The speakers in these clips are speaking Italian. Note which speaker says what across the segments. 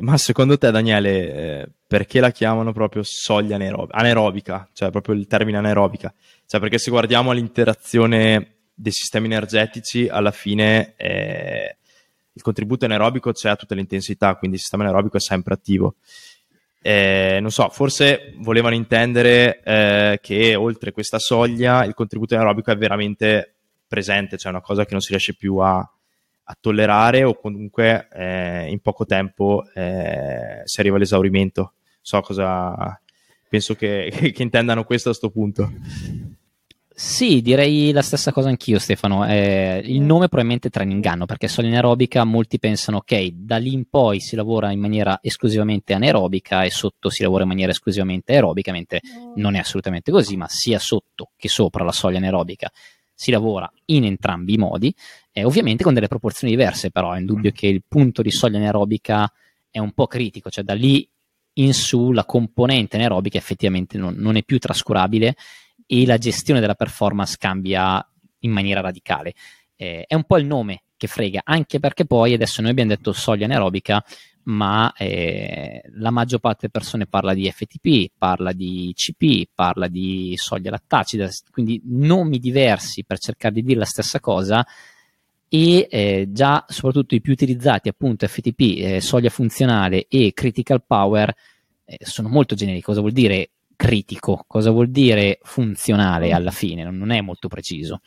Speaker 1: Ma secondo te, Daniele, eh, perché la chiamano proprio soglia anaerob- anaerobica? Cioè, proprio il termine anaerobica? Cioè, perché se guardiamo l'interazione dei sistemi energetici, alla fine eh, il contributo anaerobico c'è a tutte le intensità, quindi il sistema anaerobico è sempre attivo. Eh, non so, forse volevano intendere eh, che oltre questa soglia il contributo anaerobico è veramente presente, cioè una cosa che non si riesce più a, a tollerare o comunque eh, in poco tempo eh, si arriva all'esaurimento. So cosa penso che, che intendano questo a questo punto.
Speaker 2: Sì, direi la stessa cosa anch'io, Stefano. Eh, il nome probabilmente tra in inganno perché solo in aerobica molti pensano ok, da lì in poi si lavora in maniera esclusivamente anaerobica e sotto si lavora in maniera esclusivamente aerobica, mentre non è assolutamente così, ma sia sotto che sopra la soglia anaerobica si lavora in entrambi i modi, eh, ovviamente con delle proporzioni diverse, però è indubbio che il punto di soglia anaerobica è un po' critico, cioè da lì in su la componente anaerobica effettivamente non, non è più trascurabile e la gestione della performance cambia in maniera radicale. Eh, è un po' il nome che frega, anche perché poi adesso noi abbiamo detto soglia anaerobica, ma eh, la maggior parte delle persone parla di FTP, parla di CP, parla di soglia lattacida, quindi nomi diversi per cercare di dire la stessa cosa e eh, già soprattutto i più utilizzati appunto FTP, eh, soglia funzionale e critical power eh, sono molto generici. Cosa vuol dire critico? Cosa vuol dire funzionale alla fine? Non è molto preciso.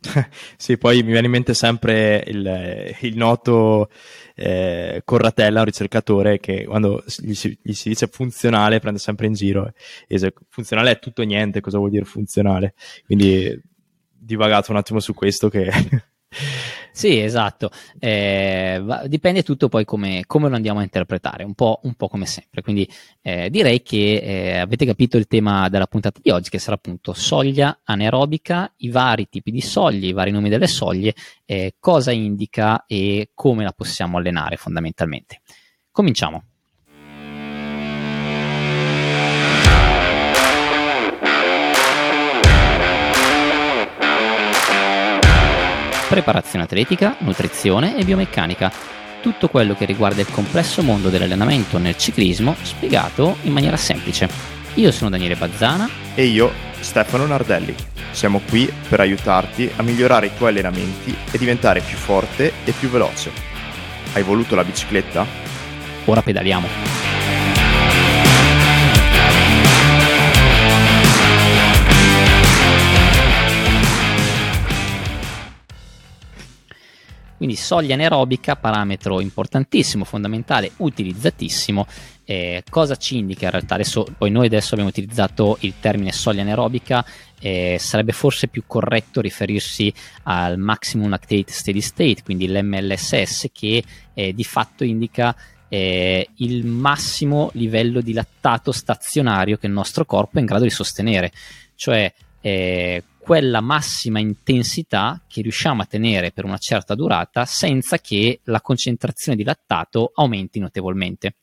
Speaker 1: sì, poi mi viene in mente sempre il, il noto eh, Corratella, un ricercatore, che quando gli si, gli si, dice funzionale prende sempre in giro. E funzionale è tutto o niente, cosa vuol dire funzionale? Quindi divagato un attimo su questo che
Speaker 2: sì, esatto. Eh, va, dipende tutto poi come, come, lo andiamo a interpretare, un po', un po come sempre. Quindi eh, direi che eh, avete capito il tema della puntata di oggi, che sarà appunto soglia anaerobica, i vari tipi di soglie, i vari nomi delle soglie, eh, cosa indica e come la possiamo allenare fondamentalmente. Cominciamo. Preparazione atletica, nutrizione e biomeccanica. Tutto quello che riguarda il complesso mondo dell'allenamento nel ciclismo spiegato in maniera semplice. Io sono Daniele Bazzana
Speaker 1: e io Stefano Nardelli. Siamo qui per aiutarti a migliorare i tuoi allenamenti e diventare più forte e più veloce. Hai voluto la bicicletta?
Speaker 2: Ora pedaliamo. Quindi soglia anaerobica, parametro importantissimo, fondamentale, utilizzatissimo. Eh, cosa ci indica in realtà? Adesso, poi noi adesso abbiamo utilizzato il termine soglia anaerobica, eh, sarebbe forse più corretto riferirsi al maximum lactate steady state, quindi l'MLSS, che eh, di fatto indica eh, il massimo livello di lattato stazionario che il nostro corpo è in grado di sostenere. Cioè, eh, quella massima intensità che riusciamo a tenere per una certa durata senza che la concentrazione di lattato aumenti notevolmente.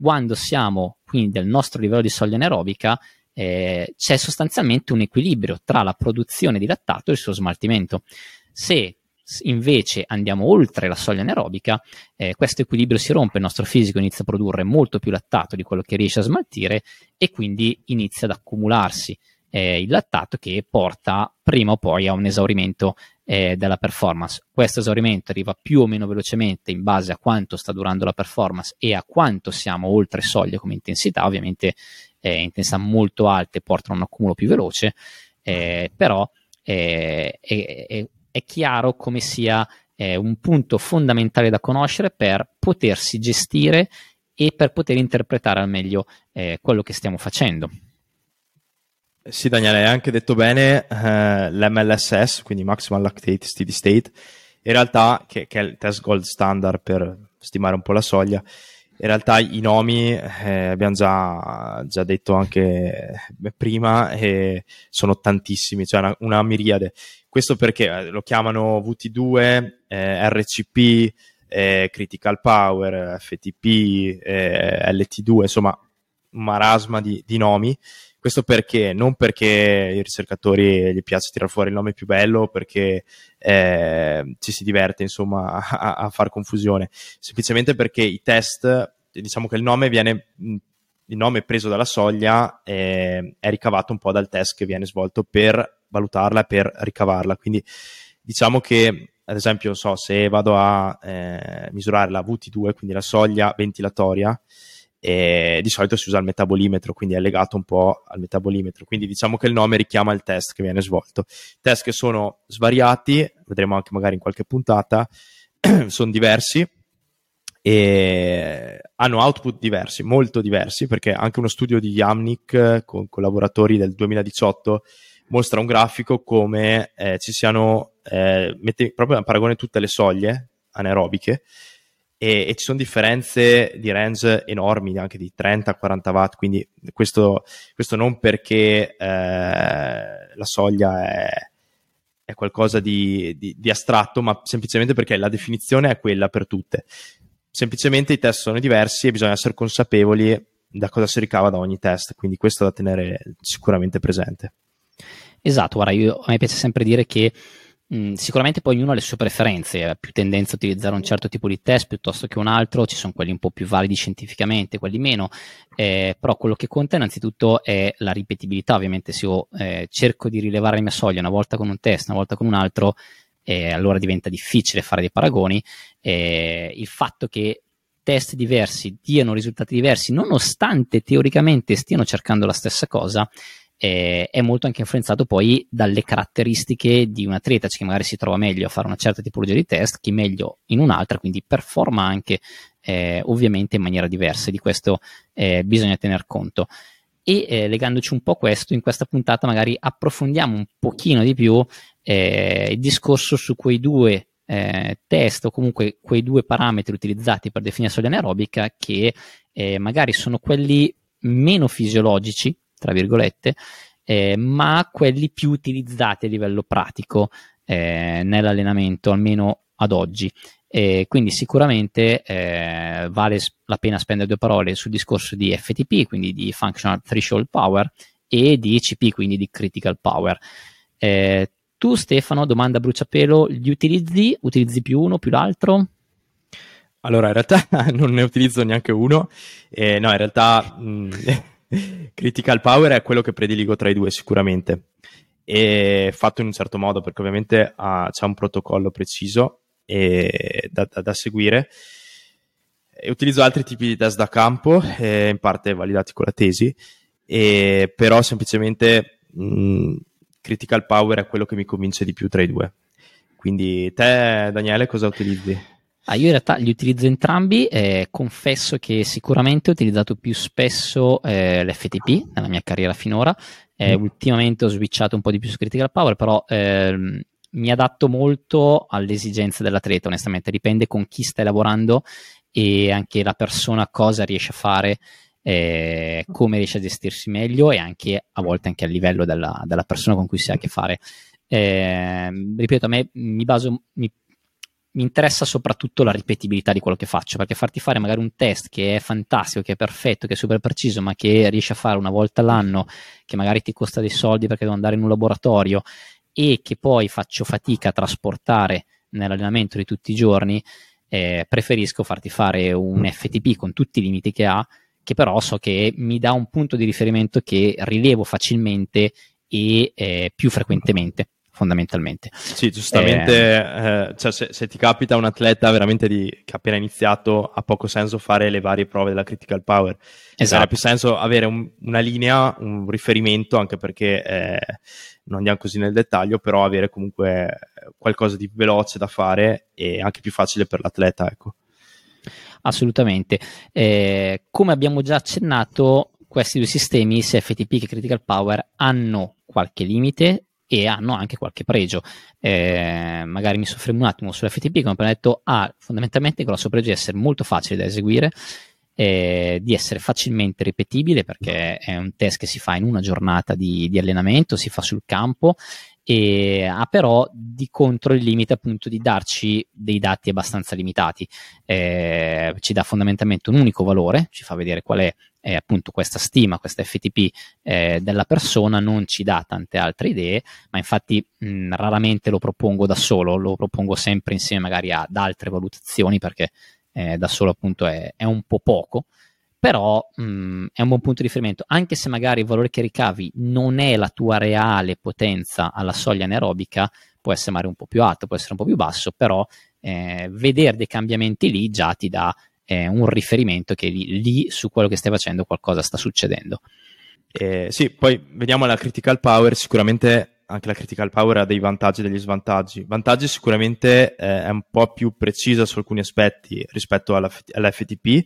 Speaker 2: Quando siamo quindi al nostro livello di soglia anaerobica, eh, c'è sostanzialmente un equilibrio tra la produzione di lattato e il suo smaltimento. Se invece andiamo oltre la soglia anaerobica, eh, questo equilibrio si rompe, il nostro fisico inizia a produrre molto più lattato di quello che riesce a smaltire e quindi inizia ad accumularsi eh, il lattato che porta prima o poi a un esaurimento eh, della performance. Questo esaurimento arriva più o meno velocemente in base a quanto sta durando la performance e a quanto siamo oltre soglia come intensità, ovviamente eh, intensità molto alte portano a un accumulo più veloce, eh, però eh, è, è, è, chiaro come sia eh, un punto fondamentale da conoscere per potersi gestire e per poter interpretare al meglio eh, quello che stiamo facendo.
Speaker 1: Sì, Daniele, hai anche detto bene eh, l'MLSS, quindi Maximal Lactate Steady State, in realtà, che, che, è il test gold standard per stimare un po' la soglia, in realtà i nomi eh, abbiamo già, già, detto anche prima e sono tantissimi, cioè una, una miriade. Questo perché eh, lo chiamano VT2, eh, RCP, eh, Critical Power, FTP, eh, LT2, insomma marasma di, di nomi questo perché? Non perché ai ricercatori gli piace tirare fuori il nome più bello, perché eh, ci si diverte insomma a, a far confusione, semplicemente perché i test diciamo che il nome viene il nome preso dalla soglia eh, è ricavato un po' dal test che viene svolto per valutarla e per ricavarla. Quindi diciamo che, ad esempio, so, se vado a eh, misurare la VT2, quindi la soglia ventilatoria, eh, di solito si usa il metabolimetro, quindi è legato un po' al metabolimetro. Quindi diciamo che il nome richiama il test che viene svolto. Test che sono svariati, vedremo anche magari in qualche puntata, sono diversi e hanno output diversi, molto diversi, perché anche uno studio di Yamnik con collaboratori del 2018 mostra un grafico come eh, ci siano, eh, mette proprio a paragone tutte le soglie anaerobiche e, e, ci sono differenze di range enormi, anche di 30-40 watt, quindi questo, questo non perché eh, la soglia è, è qualcosa di, di, di astratto, ma semplicemente perché la definizione è quella per tutte semplicemente i test sono diversi e bisogna essere consapevoli da cosa si ricava da ogni test, quindi questo da tenere sicuramente presente.
Speaker 2: Esatto, guarda, io, a me piace sempre dire che mh, sicuramente poi ognuno ha le sue preferenze, ha più tendenza a utilizzare un certo tipo di test piuttosto che un altro, ci sono quelli un po' più validi scientificamente, quelli meno, eh, però quello che conta innanzitutto è la ripetibilità, ovviamente se io eh, cerco di rilevare le mie soglie una volta con un test, una volta con un altro, eh, allora diventa difficile fare dei paragoni. Eh, il fatto che test diversi diano risultati diversi, nonostante teoricamente stiano cercando la stessa cosa, eh, è molto anche influenzato poi dalle caratteristiche di un atleta, cioè che magari si trova meglio a fare una certa tipologia di test, chi meglio in un'altra, quindi performa anche eh, ovviamente in maniera diversa. Di questo eh, bisogna tener conto. E eh, legandoci un po' a questo, in questa puntata magari approfondiamo un pochino di più eh, il discorso su quei due eh, test o comunque quei due parametri utilizzati per definire soglia anaerobica che magari sono quelli meno fisiologici, tra virgolette, eh, ma quelli più utilizzati a livello pratico eh, nell'allenamento, almeno ad oggi. E quindi sicuramente eh, vale la pena spendere due parole sul discorso di FTP, quindi di Functional Threshold Power, e di ICP, quindi di Critical Power. Eh, tu Stefano, domanda bruciapelo, gli utilizzi? Utilizzi più uno, più l'altro?
Speaker 1: Allora, in realtà non ne utilizzo neanche uno. Eh, no, in realtà mh, mm, Critical Power è quello che prediligo tra i due sicuramente. E fatto in un certo modo, perché ovviamente ha, c'è un protocollo preciso da, da, da, seguire. E utilizzo altri tipi di test da campo, eh, in parte validati con la tesi, e, però semplicemente mh, mm, Critical Power è quello che mi convince di più tra i due. Quindi te, Daniele, cosa utilizzi?
Speaker 2: Ah, io in realtà li utilizzo entrambi, eh, confesso che sicuramente ho utilizzato più spesso eh, l'FTP nella mia carriera finora, eh, mm. ultimamente ho switchato un po' di più su Critical Power, però ehm, mi adatto molto alle esigenze dell'atleta, onestamente, dipende con chi stai lavorando e anche la persona cosa riesce a fare eh, come riesce a gestirsi meglio e anche a volte anche a livello della, della persona con cui si ha a che fare. Eh, ripeto, a me mi baso, mi, mi, interessa soprattutto la ripetibilità di quello che faccio, perché farti fare magari un test che è fantastico, che è perfetto, che è super preciso, ma che riesci a fare una volta all'anno, che magari ti costa dei soldi perché devo andare in un laboratorio e che poi faccio fatica a trasportare nell'allenamento di tutti i giorni, eh, preferisco farti fare un FTP con tutti i limiti che ha che però so che mi dà un punto di riferimento che rilevo facilmente e eh, più frequentemente fondamentalmente.
Speaker 1: Sì, giustamente, eh, eh, cioè se, se, ti capita un atleta veramente di, che ha appena iniziato, ha poco senso fare le varie prove della critical power. Esatto. Ha più senso avere un, una linea, un riferimento, anche perché eh, non andiamo così nel dettaglio, però avere comunque qualcosa di veloce da fare e anche più facile per l'atleta, ecco.
Speaker 2: Assolutamente. Eh, come abbiamo già accennato, questi due sistemi, sia FTP che Critical Power, hanno qualche limite e hanno anche qualche pregio. Eh, magari mi soffermo un attimo sull'FTP, come abbiamo detto, ha fondamentalmente il grosso pregio di essere molto facile da eseguire, eh, di essere facilmente ripetibile perché è un test che si fa in una giornata di, di allenamento, si fa sul campo e ha però di contro il limite appunto di darci dei dati abbastanza limitati. Eh, ci dà fondamentalmente un unico valore, ci fa vedere qual è eh, appunto questa stima, questa FTP eh, della persona, non ci dà tante altre idee, ma infatti mh, raramente lo propongo da solo, lo propongo sempre insieme magari ad altre valutazioni perché eh, da solo appunto è, è, un po' poco, però mh, mm, è un buon punto di riferimento, anche se magari il valore che ricavi non è la tua reale potenza alla soglia anaerobica, può essere magari un po' più alto, può essere un po' più basso, però eh, vedere dei cambiamenti lì già ti dà eh, un riferimento che lì, lì, su quello che stai facendo qualcosa sta succedendo.
Speaker 1: Eh, sì, poi vediamo la critical power, sicuramente anche la critical power ha dei vantaggi e degli svantaggi. Vantaggi sicuramente eh, è un po' più precisa su alcuni aspetti rispetto alla, all'FTP,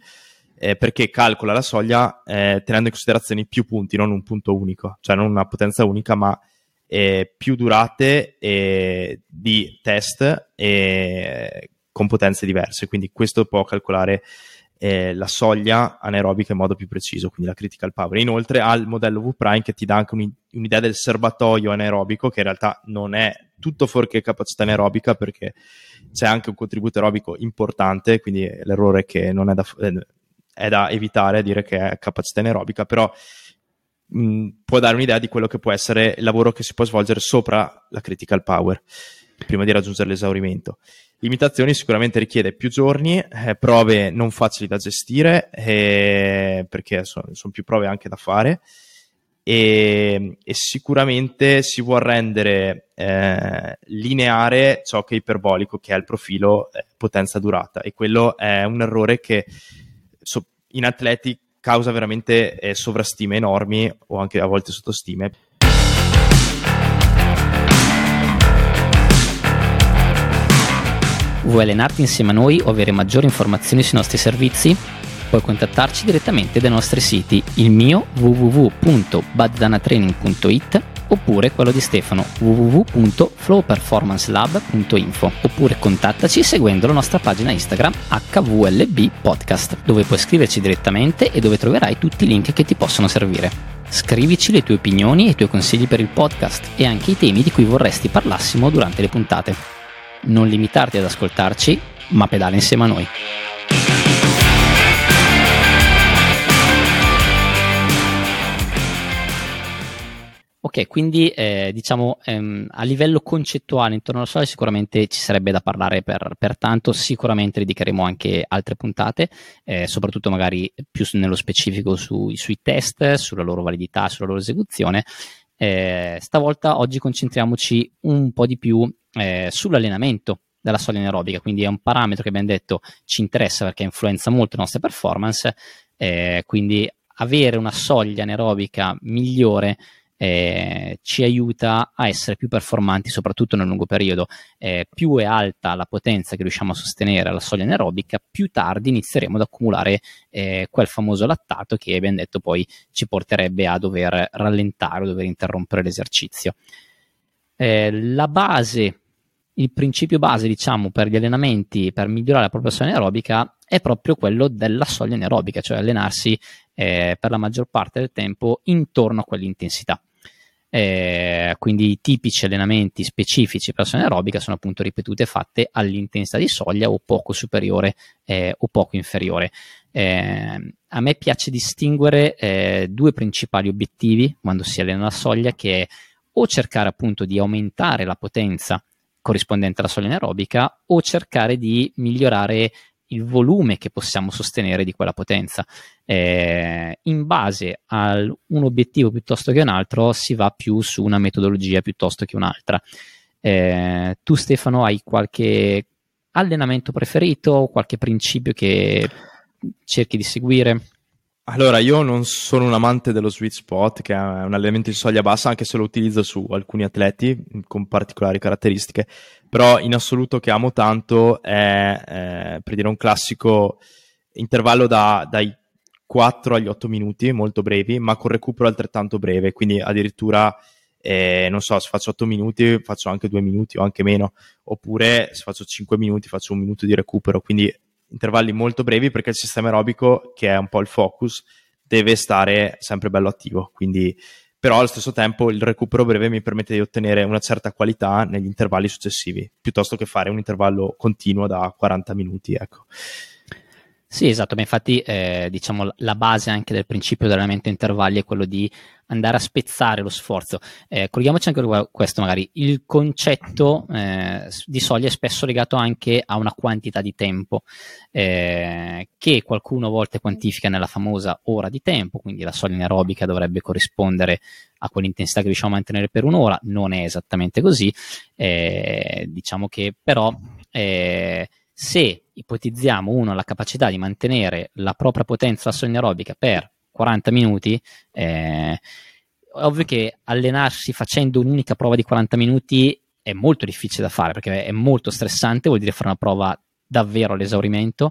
Speaker 1: eh, perché calcola la soglia eh, tenendo in considerazione più punti, non un punto unico, cioè non una potenza unica, ma eh, più durate eh, di test eh, con potenze diverse. Quindi questo può calcolare eh, la soglia anaerobica in modo più preciso, quindi la critical power. Inoltre ha il modello V-Prime che ti dà anche un, un'idea del serbatoio anaerobico, che in realtà non è tutto fuorché capacità anaerobica, perché c'è anche un contributo aerobico importante, quindi l'errore che non è da, eh, è da evitare dire che è capacità anaerobica, però mh, può dare un'idea di quello che può essere il lavoro che si può svolgere sopra la critical power prima di raggiungere l'esaurimento. Limitazioni sicuramente richiede più giorni, eh, prove non facili da gestire eh, perché sono, sono, più prove anche da fare e, e sicuramente si vuole rendere eh, lineare ciò che è iperbolico, che è il profilo eh, potenza-durata e quello è un errore che so, in atleti causa veramente eh, sovrastime enormi o anche a volte sottostime.
Speaker 2: Vuoi allenarti insieme a noi o avere maggiori informazioni sui nostri servizi? Puoi contattarci direttamente dai nostri siti, il mio www.baddanatraining.it oppure quello di Stefano www.flowperformancelab.info oppure contattaci seguendo la nostra pagina Instagram HVLB Podcast dove puoi scriverci direttamente e dove troverai tutti i link che ti possono servire. Scrivici le tue opinioni e i tuoi consigli per il podcast e anche i temi di cui vorresti parlassimo durante le puntate non limitarti ad ascoltarci, ma pedala insieme a noi. Ok, quindi eh, diciamo ehm, a livello concettuale intorno alla soglia sicuramente ci sarebbe da parlare per, per tanto, sicuramente dedicheremo anche altre puntate, eh, soprattutto magari più nello specifico su, sui test, sulla loro validità, sulla loro esecuzione. Eh, stavolta oggi concentriamoci un po' di più eh, sull'allenamento della soglia anaerobica, quindi è un parametro che abbiamo detto ci interessa perché influenza molto le nostre performance, eh, quindi avere una soglia anaerobica migliore eh, ci aiuta a essere più performanti soprattutto nel lungo periodo. Eh, più è alta la potenza che riusciamo a sostenere alla soglia anaerobica, più tardi inizieremo ad accumulare eh, quel famoso lattato che abbiamo detto poi ci porterebbe a dover rallentare o dover interrompere l'esercizio. Eh, la base, il principio base, diciamo, per gli allenamenti, per migliorare la propria soglia anaerobica, è proprio quello della soglia anaerobica, cioè allenarsi eh, per la maggior parte del tempo intorno a quell'intensità. Eh, quindi i tipici allenamenti specifici per la soglia anaerobica sono appunto ripetute fatte all'intensità di soglia o poco superiore eh, o poco inferiore. Eh, a me piace distinguere eh, due principali obiettivi quando si allena la soglia, che è o cercare appunto di aumentare la potenza corrispondente alla soglia anaerobica o cercare di migliorare il volume che possiamo sostenere di quella potenza. Eh, in base a un obiettivo piuttosto che un altro si va più su una metodologia piuttosto che un'altra. Eh, tu Stefano hai qualche allenamento preferito, qualche principio che cerchi di seguire?
Speaker 1: Allora, io non sono un amante dello sweet spot, che è un allenamento di soglia bassa, anche se lo utilizzo su alcuni atleti con particolari caratteristiche, però in assoluto che amo tanto è, eh, per dire, un classico intervallo da, dai 4 agli 8 minuti, molto brevi, ma con recupero altrettanto breve, quindi addirittura, eh, non so, se faccio 8 minuti faccio anche 2 minuti o anche meno, oppure se faccio 5 minuti faccio un minuto di recupero, quindi intervalli molto brevi perché il sistema aerobico, che è un po' il focus, deve stare sempre bello attivo. Quindi, però allo stesso tempo il recupero breve mi permette di ottenere una certa qualità negli intervalli successivi, piuttosto che fare un intervallo continuo da 40 minuti. Ecco.
Speaker 2: Sì, esatto, ma infatti eh, diciamo la base anche del principio dell'allenamento a intervalli è quello di andare a spezzare lo sforzo. Eh, colleghiamoci anche questo magari, il concetto eh, di soglia è spesso legato anche a una quantità di tempo eh, che qualcuno a volte quantifica nella famosa ora di tempo, quindi la soglia anaerobica dovrebbe corrispondere a quell'intensità che riusciamo a mantenere per un'ora, non è esattamente così, eh, diciamo che però eh, se ipotizziamo uno la capacità di mantenere la propria potenza aerobica per 40 minuti, eh, ovvio che allenarsi facendo un'unica prova di 40 minuti è molto difficile da fare perché è molto stressante, vuol dire fare una prova davvero all'esaurimento,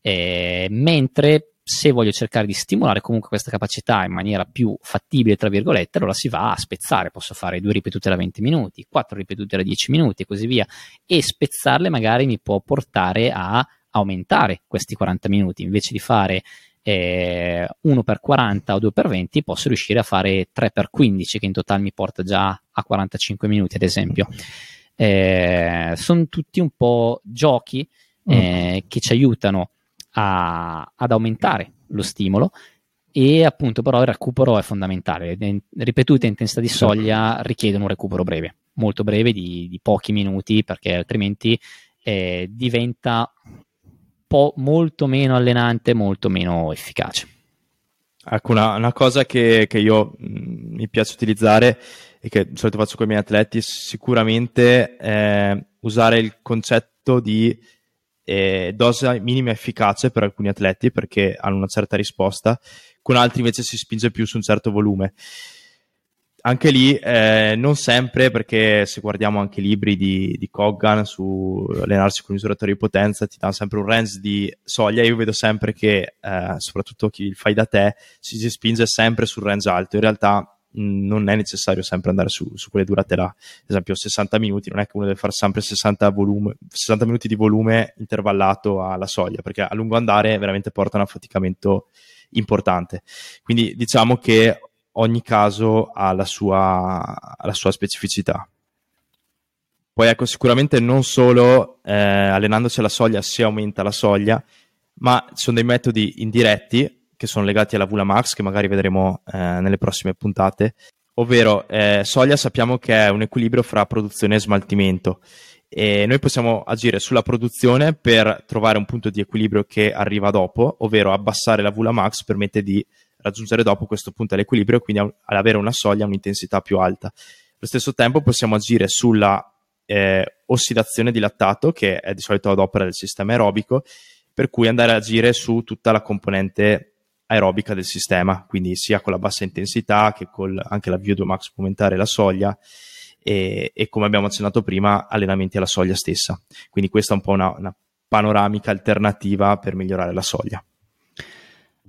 Speaker 2: eh, mentre se voglio cercare di stimolare comunque questa capacità in maniera più fattibile, tra virgolette, allora si va a spezzare. Posso fare due ripetute da 20 minuti, quattro ripetute da 10 minuti e così via. E spezzarle magari mi può portare a aumentare questi 40 minuti. Invece di fare eh, 1 per 40 o 2 per 20, posso riuscire a fare 3 per 15, che in totale mi porta già a 45 minuti, ad esempio. Eh, sono tutti un po' giochi mm. eh, che ci aiutano a, ad aumentare lo stimolo e appunto però il recupero è fondamentale. Le ripetute intensità di soglia richiedono un recupero breve, molto breve di, di pochi minuti perché altrimenti eh, diventa po' molto meno allenante, molto meno efficace.
Speaker 1: Ecco, una, una cosa che, che io mh, mm, mi piace utilizzare e che di solito faccio con i miei atleti sicuramente è usare il concetto di eh, dose minima efficace per alcuni atleti perché hanno una certa risposta, con altri invece si spinge più su un certo volume. Anche lì eh, non sempre, perché se guardiamo anche libri di, di Coggan su allenarsi con misuratori di potenza, ti danno sempre un range di soglia. Io vedo sempre che, eh, soprattutto chi fai da te, si, si spinge sempre sul range alto. In realtà non è necessario sempre andare su, su, quelle durate là. Ad esempio, 60 minuti, non è che uno deve fare sempre 60, volume, 60 minuti di volume intervallato alla soglia, perché a lungo andare veramente porta un affaticamento importante. Quindi diciamo che ogni caso ha la sua, la sua specificità. Poi ecco, sicuramente non solo eh, allenandosi alla soglia si aumenta la soglia, ma ci sono dei metodi indiretti che sono legati alla Vula Max, che magari vedremo eh, nelle prossime puntate. Ovvero, eh, soglia sappiamo che è un equilibrio fra produzione e smaltimento. E noi possiamo agire sulla produzione per trovare un punto di equilibrio che arriva dopo, ovvero abbassare la Vula Max permette di raggiungere dopo questo punto all'equilibrio, quindi ad avere una soglia, un'intensità più alta. Allo stesso tempo possiamo agire sulla eh, ossidazione di lattato, che è di solito ad opera del sistema aerobico, per cui andare a agire su tutta la componente aerobica del sistema, quindi sia con la bassa intensità che con anche la VO2 max può aumentare la soglia e, e, come abbiamo accennato prima allenamenti alla soglia stessa. Quindi questa è un po' una, una panoramica alternativa per migliorare la soglia.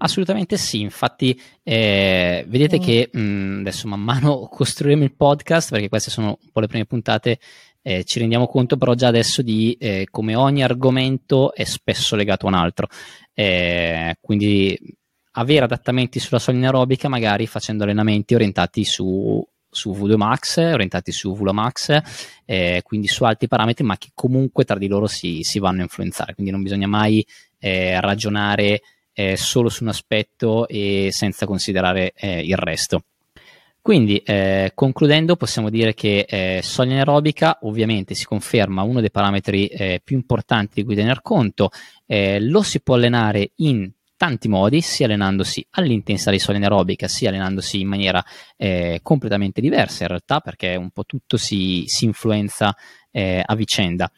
Speaker 2: Assolutamente sì, infatti eh, vedete mm. che mh, adesso man mano costruiremo il podcast perché queste sono un po' le prime puntate, eh, ci rendiamo conto però già adesso di eh, come ogni argomento è spesso legato a un altro, eh, quindi avere adattamenti sulla soglia aerobica magari facendo allenamenti orientati su su V2 Max, orientati su Vula Max, eh, quindi su altri parametri, ma che comunque tra di loro si, si vanno a influenzare. Quindi non bisogna mai eh, ragionare eh, solo su un aspetto e senza considerare eh, il resto. Quindi, eh, concludendo, possiamo dire che eh, soglia anaerobica ovviamente si conferma uno dei parametri più importanti di cui tener conto, lo si può allenare in tanti modi, sia allenandosi all'intensità di soglia anaerobica, sia allenandosi in maniera eh, completamente diversa in realtà, perché un po' tutto si, si influenza eh, a vicenda.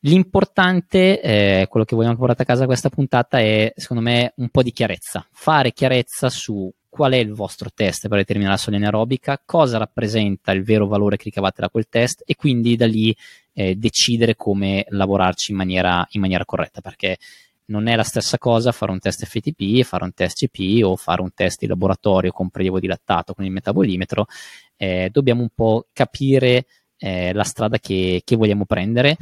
Speaker 2: L'importante, eh, quello che vogliamo portare a casa questa puntata è, secondo me, un po' di chiarezza. Fare chiarezza su qual è il vostro test per determinare la soglia anaerobica, cosa rappresenta il vero valore che ricavate da quel test e quindi da lì eh, decidere come lavorarci in maniera, in maniera corretta, perché non è la stessa cosa fare un test FTP, fare un test CP o fare un test di laboratorio con prelievo dilattato con il metabolimetro. Eh, dobbiamo un po' capire eh, la strada che, che vogliamo prendere.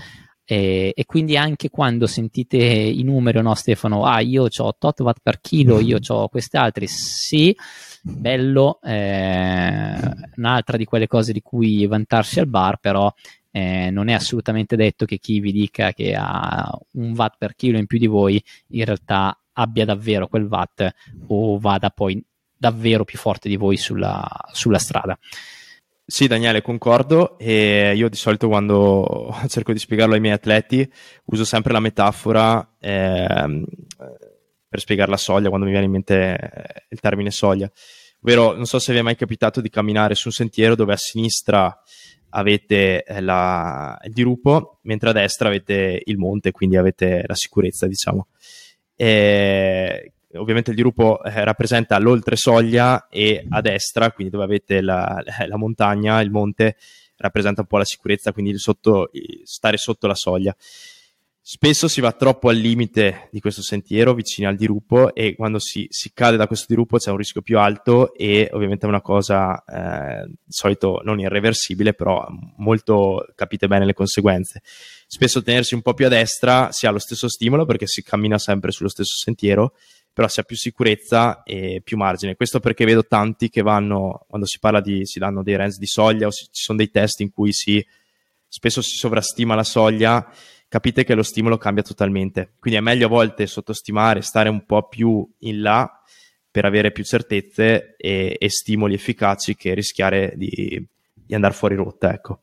Speaker 2: E, e, quindi anche quando sentite i numeri, o no Stefano, ah io ho 8 watt per chilo, io ho queste altre, sì, bello, eh, un'altra di quelle cose di cui vantarsi al bar, però eh, non è assolutamente detto che chi vi dica che ha un watt per chilo in più di voi in realtà abbia davvero quel watt o vada poi davvero più forte di voi sulla, sulla strada.
Speaker 1: Sì, Daniele, concordo. E io di solito quando cerco di spiegarlo ai miei atleti uso sempre la metafora ehm, per spiegare la soglia quando mi viene in mente eh, il termine soglia. Ovvero, non so se vi è mai capitato di camminare su un sentiero dove a sinistra avete eh, la, il dirupo, mentre a destra avete il monte, quindi avete la sicurezza, diciamo. E ovviamente il dirupo eh, rappresenta l'oltresoglia e a destra, quindi dove avete la, la, montagna, il monte, rappresenta un po' la sicurezza, quindi sotto, stare sotto la soglia. Spesso si va troppo al limite di questo sentiero, vicino al dirupo, e quando si, si cade da questo dirupo c'è un rischio più alto e ovviamente è una cosa eh, di solito non irreversibile, però molto capite bene le conseguenze. Spesso tenersi un po' più a destra si ha lo stesso stimolo perché si cammina sempre sullo stesso sentiero, però si ha più sicurezza e più margine. Questo perché vedo tanti che vanno, quando si parla di, si danno dei range di soglia o si, ci sono dei test in cui si, spesso si sovrastima la soglia, capite che lo stimolo cambia totalmente. Quindi è meglio a volte sottostimare, stare un po' più in là per avere più certezze e, e stimoli efficaci che rischiare di, di andare fuori rotta, ecco.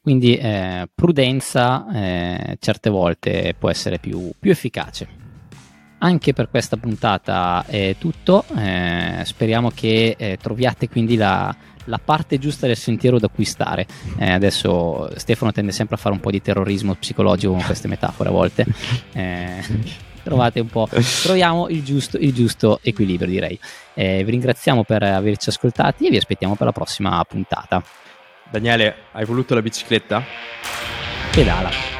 Speaker 2: Quindi eh, prudenza eh, certe volte può essere più, più efficace anche per questa puntata è tutto. Eh, speriamo che eh, troviate quindi la, la, parte giusta del sentiero da cui stare. Eh, adesso Stefano tende sempre a fare un po' di terrorismo psicologico con queste metafore a volte. Eh, trovate un po', troviamo il giusto, il giusto equilibrio, direi. Eh, vi ringraziamo per averci ascoltati e vi aspettiamo per la prossima puntata.
Speaker 1: Daniele, hai voluto la bicicletta?
Speaker 2: Pedala.